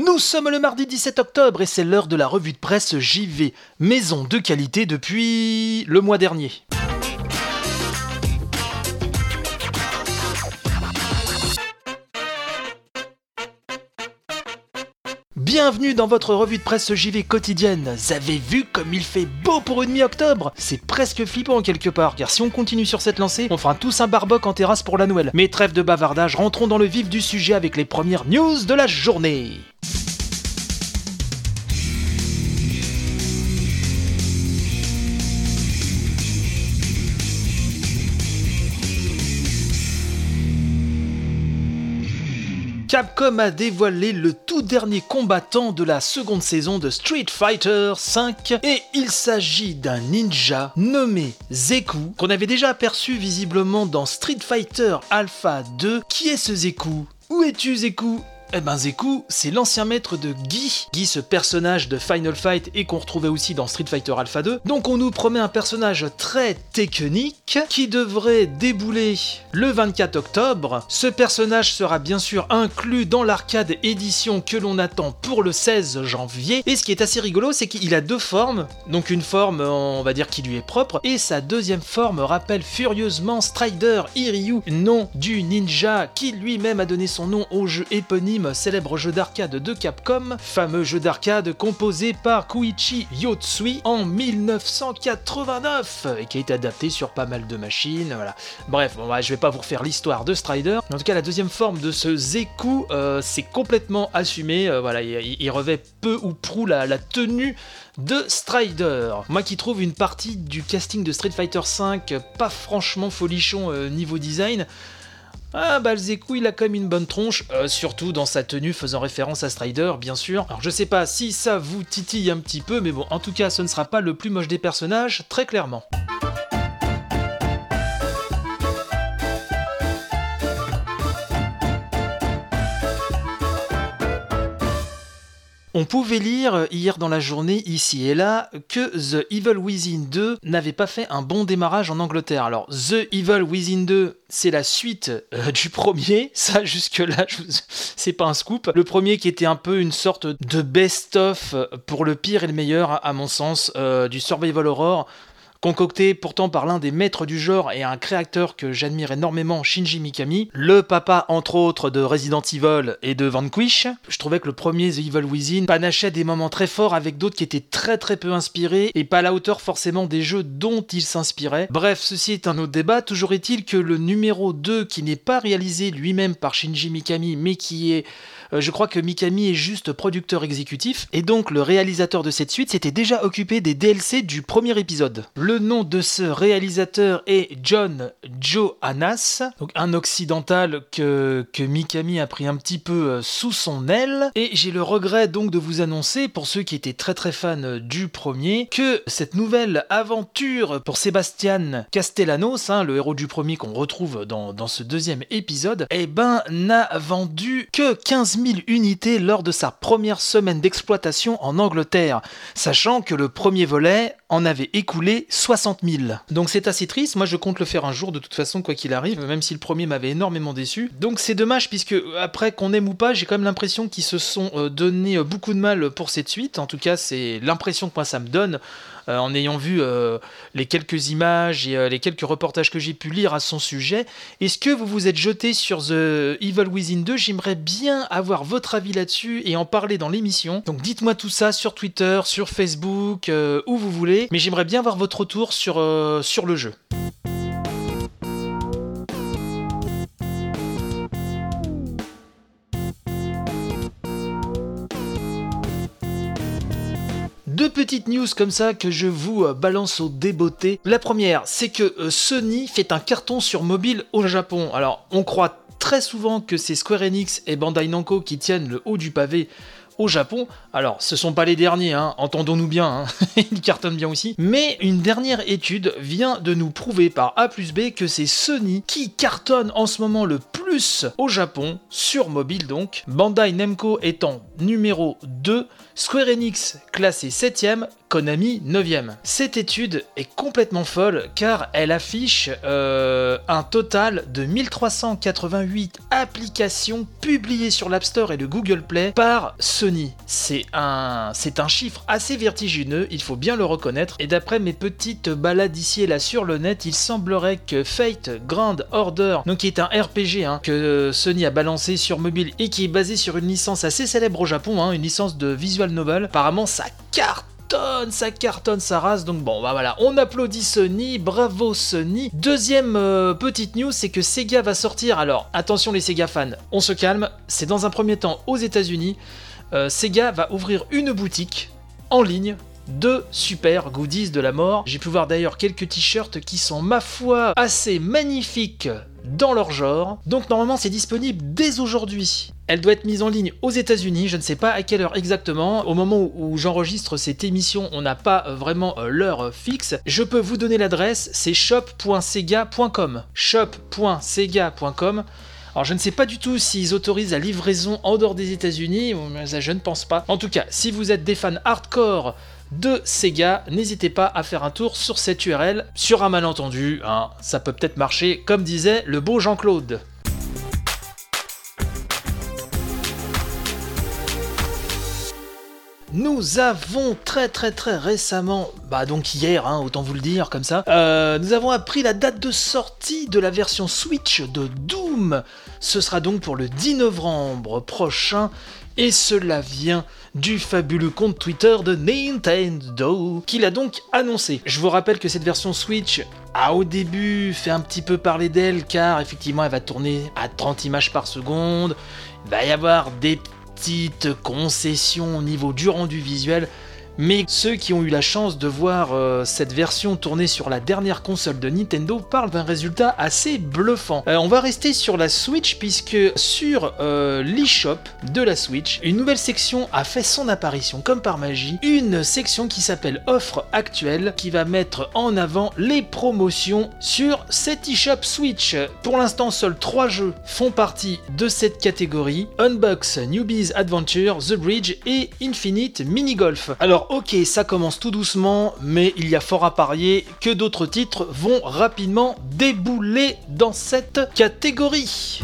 Nous sommes le mardi 17 octobre et c'est l'heure de la revue de presse JV, maison de qualité depuis le mois dernier. Bienvenue dans votre revue de presse JV quotidienne. Vous avez vu comme il fait beau pour une mi-octobre? C'est presque flippant quelque part, car si on continue sur cette lancée, on fera tous un barboc en terrasse pour la Noël. Mais trêve de bavardage, rentrons dans le vif du sujet avec les premières news de la journée. Capcom a dévoilé le tout dernier combattant de la seconde saison de Street Fighter V et il s'agit d'un ninja nommé Zeku qu'on avait déjà aperçu visiblement dans Street Fighter Alpha 2. Qui est ce Zeku? Où es-tu Zeku? Eh ben Zeku, c'est l'ancien maître de Guy. Guy, ce personnage de Final Fight et qu'on retrouvait aussi dans Street Fighter Alpha 2. Donc on nous promet un personnage très technique qui devrait débouler le 24 octobre. Ce personnage sera bien sûr inclus dans l'arcade édition que l'on attend pour le 16 janvier. Et ce qui est assez rigolo, c'est qu'il a deux formes. Donc une forme, on va dire, qui lui est propre. Et sa deuxième forme rappelle furieusement Strider Iryu, nom du ninja qui lui-même a donné son nom au jeu éponyme célèbre jeu d'arcade de Capcom, fameux jeu d'arcade composé par Koichi Yotsui en 1989 et qui a été adapté sur pas mal de machines. Voilà. Bref, bon, je vais pas vous refaire l'histoire de Strider. En tout cas, la deuxième forme de ce Zeku, euh, c'est complètement assumé. Euh, voilà, il, revêt peu ou prou la, tenue de Strider. Moi qui trouve une partie du casting de Street Fighter V pas franchement folichon euh, niveau design, ah bah il a quand même une bonne tronche, euh, surtout dans sa tenue faisant référence à Strider, bien sûr. Alors je sais pas si ça vous titille un petit peu, mais bon, en tout cas ce ne sera pas le plus moche des personnages, très clairement. On pouvait lire hier dans la journée, ici et là, que The Evil Within 2 n'avait pas fait un bon démarrage en Angleterre. Alors, The Evil Within 2, c'est la suite euh, du premier. Ça, jusque-là, c'est pas un scoop. Le premier qui était un peu une sorte de best-of pour le pire et le meilleur, à mon sens, euh, du Survival Horror concocté pourtant par l'un des maîtres du genre et un créateur que j'admire énormément, Shinji Mikami, le papa entre autres de Resident Evil et de Vanquish. Je trouvais que le premier The Evil Within panachait des moments très forts avec d'autres qui étaient très très peu inspirés et pas à la hauteur forcément des jeux dont il s'inspirait. Bref, ceci est un autre débat, toujours est-il que le numéro 2 qui n'est pas réalisé lui-même par Shinji Mikami mais qui est je crois que Mikami est juste producteur exécutif, et donc le réalisateur de cette suite s'était déjà occupé des DLC du premier épisode. Le nom de ce réalisateur est John Johannas, donc un occidental que, que Mikami a pris un petit peu euh, sous son aile, et j'ai le regret donc de vous annoncer, pour ceux qui étaient très très fans du premier, que cette nouvelle aventure pour Sebastian Castellanos, hein, le héros du premier qu'on retrouve dans, dans, ce deuxième épisode, eh ben n'a vendu que 15 000 unités lors de sa première semaine d'exploitation en Angleterre, sachant que le premier volet en avait écoulé 60 000. Donc c'est assez triste, moi je compte le faire un jour de toute façon quoi qu'il arrive, même si le premier m'avait énormément déçu. Donc c'est dommage puisque après qu'on aime ou pas, j'ai quand même l'impression qu'ils se sont euh, donné euh, beaucoup de mal pour cette suite, en tout cas c'est l'impression que moi ça me donne. Euh, en ayant vu les quelques images et les quelques reportages que j'ai pu lire à son sujet. Est-ce que vous vous êtes jeté sur The Evil Within 2 J'aimerais bien avoir votre avis là-dessus et en parler dans l'émission. Donc dites-moi tout ça sur Twitter, sur Facebook, où vous voulez mais j'aimerais bien voir votre retour sur, euh, sur le jeu. Deux petites news comme ça que je vous euh, balance au débeauté. La première, c'est que euh, Sony fait un carton sur mobile au Japon. Alors, on croit très souvent que c'est Square Enix et Bandai Namco qui tiennent le haut du pavé au Japon. Alors, ce sont pas les derniers, hein, entendons-nous bien, hein, ils cartonnent bien aussi. Mais une dernière étude vient de nous prouver par A plus B que c'est Sony qui cartonne en ce moment le plus au Japon, sur mobile donc. Bandai Namco étant numéro 2, Square Enix classé 7ème, Konami 9ème. Cette étude est complètement folle car elle affiche euh, un total de 1388 applications publiées sur l'App Store et le Google Play par Sony. C'est un, un chiffre assez vertigineux, il faut bien le reconnaître. Et d'après mes petites balades ici et là sur le net, il semblerait que Fate Grand Order, donc qui est un RPG hein, que Sony a balancé sur mobile et qui est basé sur une licence assez célèbre au Japon, hein, une licence de visual novel. Apparemment, ça cartonne, ça cartonne sa race. Donc bon, bah voilà, on applaudit Sony, bravo Sony. Deuxième euh, petite news, c'est que Sega va sortir. Alors attention les Sega fans, on se calme. C'est dans un premier temps aux États-Unis. Euh, Sega va ouvrir une boutique en ligne de super goodies de la mort. J'ai pu voir d'ailleurs quelques t-shirts qui sont, ma foi, assez magnifiques dans leur genre. Donc normalement c'est disponible dès aujourd'hui. Elle doit être mise en ligne aux États-Unis, je ne sais pas à quelle heure exactement. Au moment où j'enregistre cette émission, on n'a pas euh, vraiment euh, l'heure fixe. Je peux vous donner l'adresse, c'est shop.sega.com. shop.sega.com. Alors je ne sais pas du tout s'ils autorisent la livraison en dehors des États-Unis, je ne pense pas. En tout cas, si vous êtes des fans hardcore de Sega, n'hésitez pas à faire un tour sur cette URL. Sur un malentendu, hein, ça peut peut-être marcher, comme disait le beau Jean-Claude. Nous avons très très très récemment, bah donc hier, hein, autant vous le dire comme ça, euh, nous avons appris la date de sortie de la version Switch de Doom. Ce sera donc pour le 10 novembre prochain et cela vient du fabuleux compte Twitter de Nintendo, qui l'a donc annoncé. Je vous rappelle que cette version Switch a au début fait un petit peu parler d'elle, car effectivement elle va tourner à 30 images par seconde, il va y avoir des petites concessions au niveau du rendu visuel, mais ceux qui ont eu la chance de voir euh, cette version tourner sur la dernière console de Nintendo parlent d'un résultat assez bluffant. Euh, on va rester sur la Switch puisque sur euh, l'eShop de la Switch, une nouvelle section a fait son apparition comme par magie, une section qui s'appelle Offre actuelle qui va mettre en avant les promotions sur cette eShop Switch. Pour l'instant, seuls 3 jeux font partie de cette catégorie Unbox, Newbies Adventure, The Bridge et Infinite Mini Golf. Alors ok, ça commence tout doucement, mais il y a fort à parier que d'autres titres vont rapidement débouler dans cette catégorie.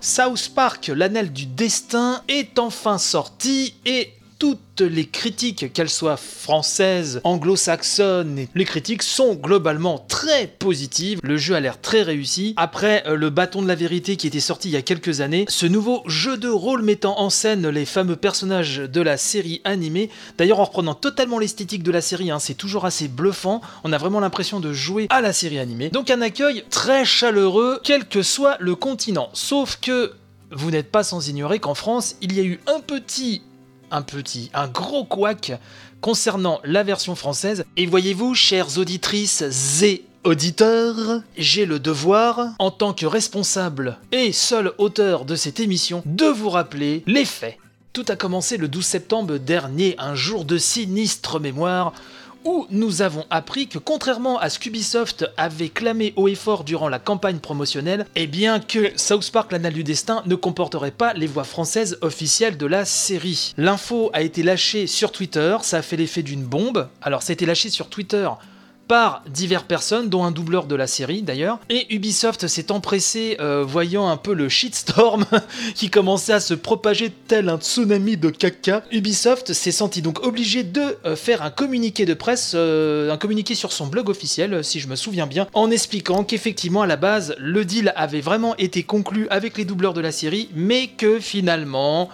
South Park, l'anel du destin, est enfin sorti et toutes les critiques, qu'elles soient françaises, anglo-saxonnes, les critiques sont globalement très positives. Le jeu a l'air très réussi. Après euh, le bâton de la vérité qui était sorti il y a quelques années, ce nouveau jeu de rôle mettant en scène les fameux personnages de la série animée, d'ailleurs en reprenant totalement l'esthétique de la série, hein, c'est toujours assez bluffant. On a vraiment l'impression de jouer à la série animée. Donc un accueil très chaleureux, quel que soit le continent. Sauf que vous n'êtes pas sans ignorer qu'en France, il y a eu un petit un petit, un gros couac concernant la version française. Et voyez-vous, chères auditrices et auditeurs, j'ai le devoir, en tant que responsable et seul auteur de cette émission, de vous rappeler les faits. Tout a commencé le 12 septembre dernier, un jour de sinistre mémoire, où nous avons appris que contrairement à ce qu'Ubisoft avait clamé haut et fort durant la campagne promotionnelle, eh bien que South Park l'Anal du Destin ne comporterait pas les voix françaises officielles de la série. L'info a été lâchée sur Twitter, ça a fait l'effet d'une bombe. Alors ça a été lâché sur Twitter par diverses personnes, dont un doubleur de la série d'ailleurs. Et Ubisoft s'est empressé, euh, voyant un peu le shitstorm qui commençait à se propager tel un tsunami de caca. Ubisoft s'est senti donc obligé de euh, faire un communiqué de presse, euh, un communiqué sur son blog officiel, si je me souviens bien, en expliquant qu'effectivement à la base le deal avait vraiment été conclu avec les doubleurs de la série, mais que finalement.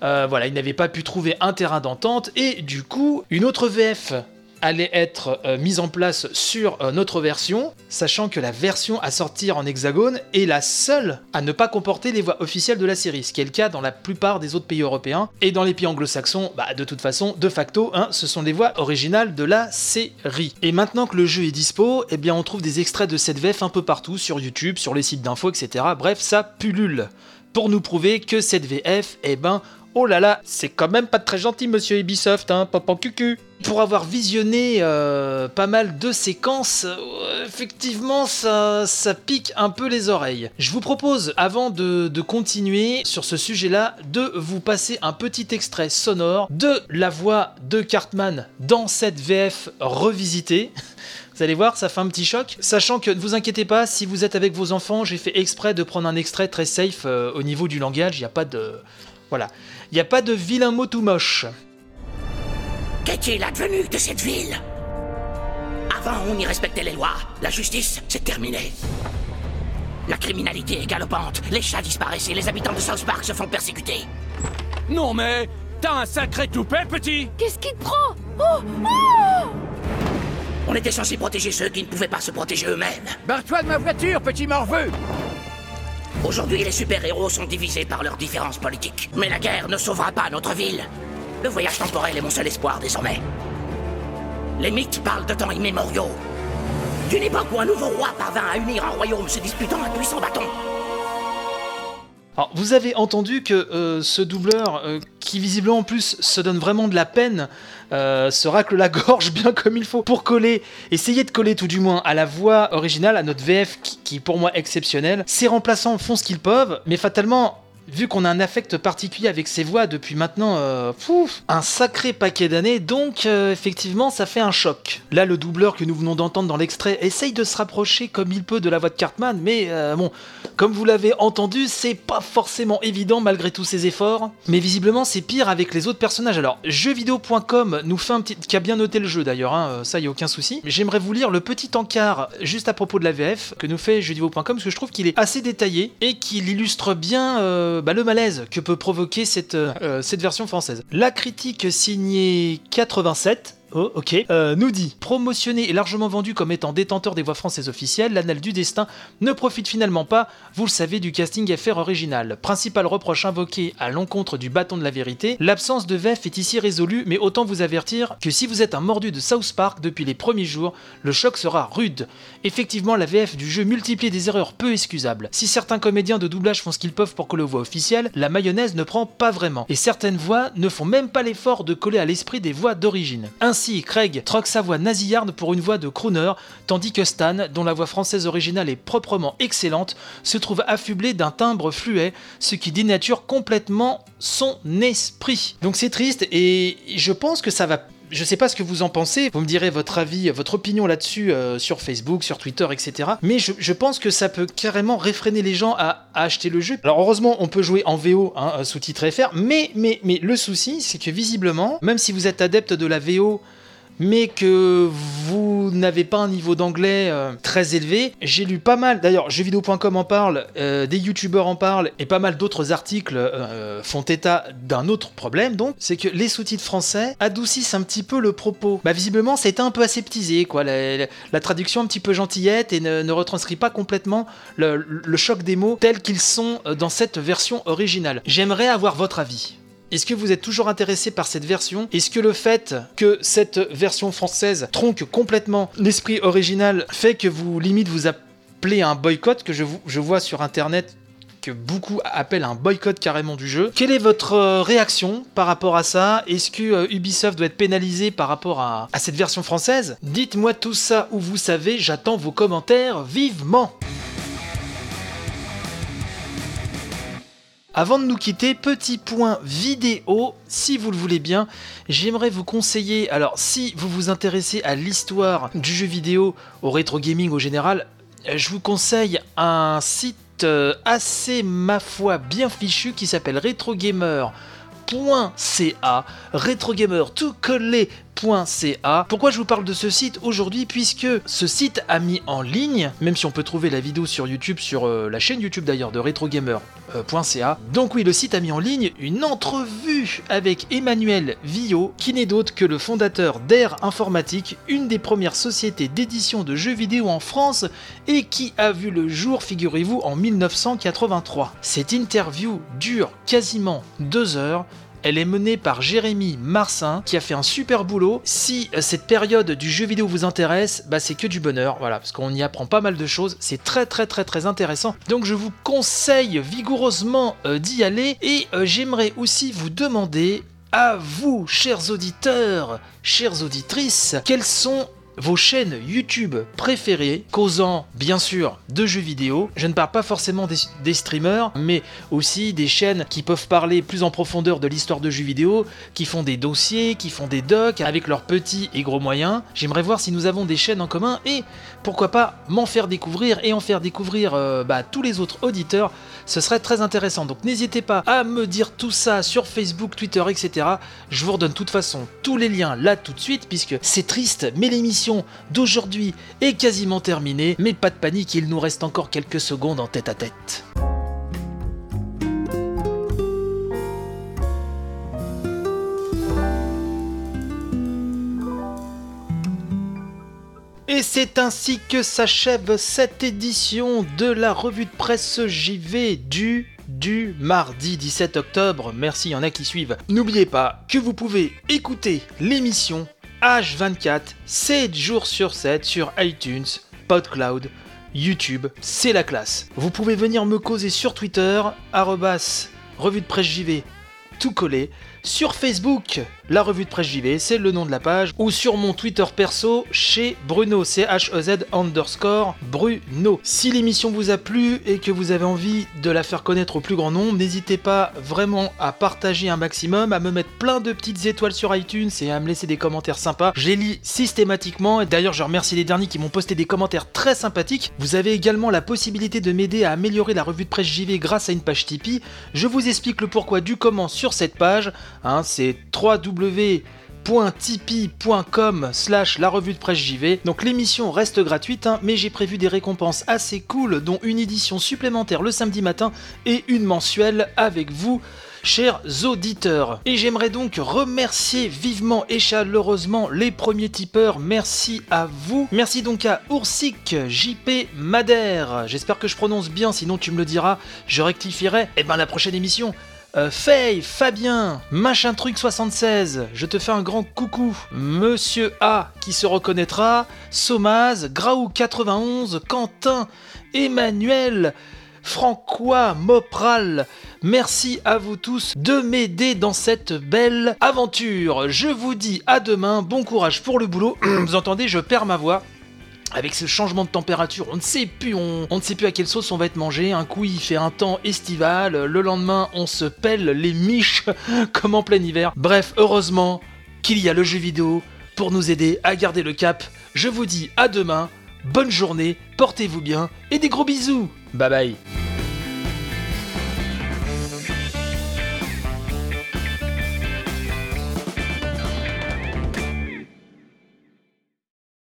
voilà, ils n'avaient pas pu trouver un terrain d'entente et du coup, une autre VF allait être euh, mise en place sur euh, notre version, sachant que la version à sortir en hexagone est la seule à ne pas comporter les voix officielles de la série, ce qui est le cas dans la plupart des autres pays européens. Et dans les pays anglo-saxons, bah, de toute façon, de facto, hein, ce sont les voix originales de la série. Et maintenant que le jeu est dispo, eh bien on trouve des extraits de cette VF un peu partout, sur YouTube, sur les sites d'infos, etc. Bref, ça pullule. Pour nous prouver que cette VF, eh ben, Oh là là, c'est quand même pas très gentil, monsieur Ubisoft, hein, papa cucu. Pour avoir visionné euh, pas mal de séquences, effectivement, ça, pique un peu les oreilles. Je vous propose, avant de, de continuer sur ce sujet-là, de vous passer un petit extrait sonore de la voix de Cartman dans cette VF revisitée. Vous allez voir, ça fait un petit choc. Sachant que ne vous inquiétez pas, si vous êtes avec vos enfants, j'ai fait exprès de prendre un extrait très safe euh, au niveau du langage. Il n'y a pas de. Voilà. Il n'y a pas de vilain mot tout moche. Qu'est-il advenu de cette ville Avant, on y respectait les lois. La justice, c'est terminé. La criminalité est galopante. Les chats disparaissent et les habitants de South Park se font persécuter. Non mais, t'as un sacré toupet, petit Qu'est-ce qui te prend Oh Oh On était censé protéger ceux qui ne pouvaient pas se protéger eux-mêmes. Barre-toi de ma voiture, petit morveux Aujourd'hui, les super-héros sont divisés par leurs différences politiques. Mais la guerre ne sauvera pas notre ville. Le voyage temporel est mon seul espoir désormais. Les mythes parlent de temps immémoriaux. D'une époque où un nouveau roi parvint à unir un royaume se disputant un puissant bâton. Alors, vous avez entendu que euh, ce doubleur, euh, qui visiblement en plus se donne vraiment de la peine, euh, se racle la gorge bien comme il faut pour coller, essayer de coller tout du moins à la voix originale, à notre VF qui, qui est pour moi exceptionnelle. Ses remplaçants font ce qu'ils peuvent, mais fatalement, vu qu'on a un affect particulier avec ses voix depuis maintenant euh, un sacré paquet d'années, donc euh, effectivement ça fait un choc. Là le doubleur que nous venons d'entendre dans l'extrait essaye de se rapprocher comme il peut de la voix de Cartman, mais euh, bon, comme vous l'avez entendu, c'est pas forcément évident malgré tous ses efforts. Mais visiblement c'est pire avec les autres personnages. Alors jeuxvideo.com nous fait un petit... qui a bien noté le jeu d'ailleurs, hein, ça y a aucun souci. J'aimerais vous lire le petit encart juste à propos de la VF que nous fait jeuxvideo.com parce que je trouve qu'il est assez détaillé et qu'il illustre bien bah, le malaise que peut provoquer cette, euh, cette version française. La critique signée 87 Oh, ok. Euh, nous dit promotionné et largement vendu comme étant détenteur des voix françaises officielles, l'anal du destin ne profite finalement pas, vous le savez, du casting FR original. Principal reproche invoqué à l'encontre du bâton de la vérité, l'absence de VF est ici résolue, mais autant vous avertir que si vous êtes un mordu de South Park depuis les premiers jours, le choc sera rude. Effectivement, la VF du jeu multiplie des erreurs peu excusables. Si certains comédiens de doublage font ce qu'ils peuvent pour coller aux voix officielles, la mayonnaise ne prend pas vraiment. Et certaines voix ne font même pas l'effort de coller à l'esprit des voix d'origine. Craig troque sa voix nasillarde pour une voix de crooner, tandis que Stan, dont la voix française originale est proprement excellente, se trouve affublé d'un timbre fluet, ce qui dénature complètement son esprit. Donc c'est triste et je pense que ça va je sais pas ce que vous en pensez, vous me direz votre avis, votre opinion là-dessus euh, sur Facebook, sur Twitter, etc. Mais je, pense que ça peut carrément réfréner les gens à, acheter le jeu. Alors heureusement, on peut jouer en VO, hein, sous-titre FR, mais, mais, mais le souci, c'est que visiblement, même si vous êtes adepte de la VO, mais que vous n'avez pas un niveau d'anglais euh, très élevé. J'ai lu pas mal, d'ailleurs jeuxvideo.com en parle, euh, des youtubeurs en parlent, et pas mal d'autres articles euh, font état d'un autre problème, donc, c'est que les sous-titres français adoucissent un petit peu le propos. Bah visiblement, ça a été un peu aseptisé, quoi, la, la- traduction un petit peu gentillette et ne, retranscrit pas complètement le, choc des mots tels qu'ils sont dans cette version originale. J'aimerais avoir votre avis. Est-ce que vous êtes toujours intéressé par cette version? Est-ce que le fait que cette version française tronque complètement l'esprit original fait que vous limite vous appelez un boycott? Que je vois sur internet que beaucoup appellent un boycott carrément du jeu. Quelle est votre euh, réaction par rapport à ça? Est-ce que euh, Ubisoft doit être pénalisé par rapport à, à cette version française? Dites-moi tout ça où vous savez, j'attends vos commentaires vivement Avant de nous quitter, petit point vidéo, si vous le voulez bien, j'aimerais vous conseiller, alors si vous vous intéressez à l'histoire du jeu vidéo, au rétro gaming au général, je vous conseille un site euh, assez, ma foi, bien fichu qui s'appelle retrogamer.ca, retrogamer tout collé.ca. Pourquoi je vous parle de ce site aujourd'hui? Puisque ce site a mis en ligne, même si on peut trouver la vidéo sur YouTube, sur euh, la chaîne YouTube d'ailleurs de Donc oui, le site a mis en ligne une entrevue avec Emmanuel Villot, qui n'est d'autre que le fondateur d'Air Informatique, une des premières sociétés d'édition de jeux vidéo en France et qui a vu le jour, figurez-vous, en 1983. Cette interview dure quasiment deux heures. Elle est menée par Jérémy Marcin, qui a fait un super boulot. Si euh, cette période du jeu vidéo vous intéresse, bah c'est que du bonheur, voilà, parce qu'on y apprend pas mal de choses. C'est très très très très intéressant. Donc je vous conseille vigoureusement euh, d'y aller. Et euh, j'aimerais aussi vous demander à vous, chers auditeurs, chères auditrices, quels sont vos chaînes YouTube préférées, causant bien sûr de jeux vidéo. Je ne parle pas forcément des, streamers, mais aussi des chaînes qui peuvent parler plus en profondeur de l'histoire de jeux vidéo, qui font des dossiers, qui font des docs avec leurs petits et gros moyens. J'aimerais voir si nous avons des chaînes en commun et pourquoi pas m'en faire découvrir et en faire découvrir euh, bah, tous les autres auditeurs. Ce serait très intéressant. Donc n'hésitez pas à me dire tout ça sur Facebook, Twitter, etc. Je vous redonne de toute façon tous les liens là tout de suite puisque c'est triste, mais l'émission d'aujourd'hui est quasiment terminée. Mais pas de panique, il nous reste encore quelques secondes en tête à tête. Et c'est ainsi que s'achève cette édition de la revue de presse JV du du mardi 17 octobre. Merci, il y en a qui suivent. N'oubliez pas que vous pouvez écouter l'émission H24 7 jours sur 7 sur iTunes, PodCloud, YouTube, c'est la classe. Vous pouvez venir me causer sur Twitter, arrobas, revue de presse JV, tout collé. Sur Facebook, la revue de presse JV, c'est le nom de la page, ou sur mon Twitter perso, chez Bruno, C-H-E-Z underscore Bruno. Si l'émission vous a plu et que vous avez envie de la faire connaître au plus grand nombre, n'hésitez pas vraiment à partager un maximum, à me mettre plein de petites étoiles sur iTunes et à me laisser des commentaires sympas. Je les lis systématiquement, et d'ailleurs je remercie les derniers qui m'ont posté des commentaires très sympathiques. Vous avez également la possibilité de m'aider à améliorer la revue de presse JV grâce à une page Tipeee. Je vous explique le pourquoi du comment sur cette page. Hein, c'est www.tipeee.com slash la revue de presse JV. Donc l'émission reste gratuite, hein, mais j'ai prévu des récompenses assez cool, dont une édition supplémentaire le samedi matin et une mensuelle avec vous. Chers auditeurs, et j'aimerais donc remercier vivement et chaleureusement les premiers tipeurs. Merci à vous. Merci donc à Oursic, JP Madère. J'espère que je prononce bien, sinon tu me le diras, je rectifierai. Et ben la prochaine émission. Euh, Faye, Fabien, Machin Truc 76, je te fais un grand coucou. Monsieur A qui se reconnaîtra, Somaz, Graou 91, Quentin, Emmanuel, Francois, Mopral. Merci à vous tous de m'aider dans cette belle aventure. Je vous dis à demain, bon courage pour le boulot. vous entendez, je perds ma voix avec ce changement de température, on ne sait plus, on, ne sait plus à quelle sauce on va être mangé. Un coup il fait un temps estival, le lendemain on se pèle les miches comme en plein hiver. Bref, heureusement qu'il y a le jeu vidéo pour nous aider à garder le cap. Je vous dis à demain, bonne journée, portez-vous bien et des gros bisous. Bye bye.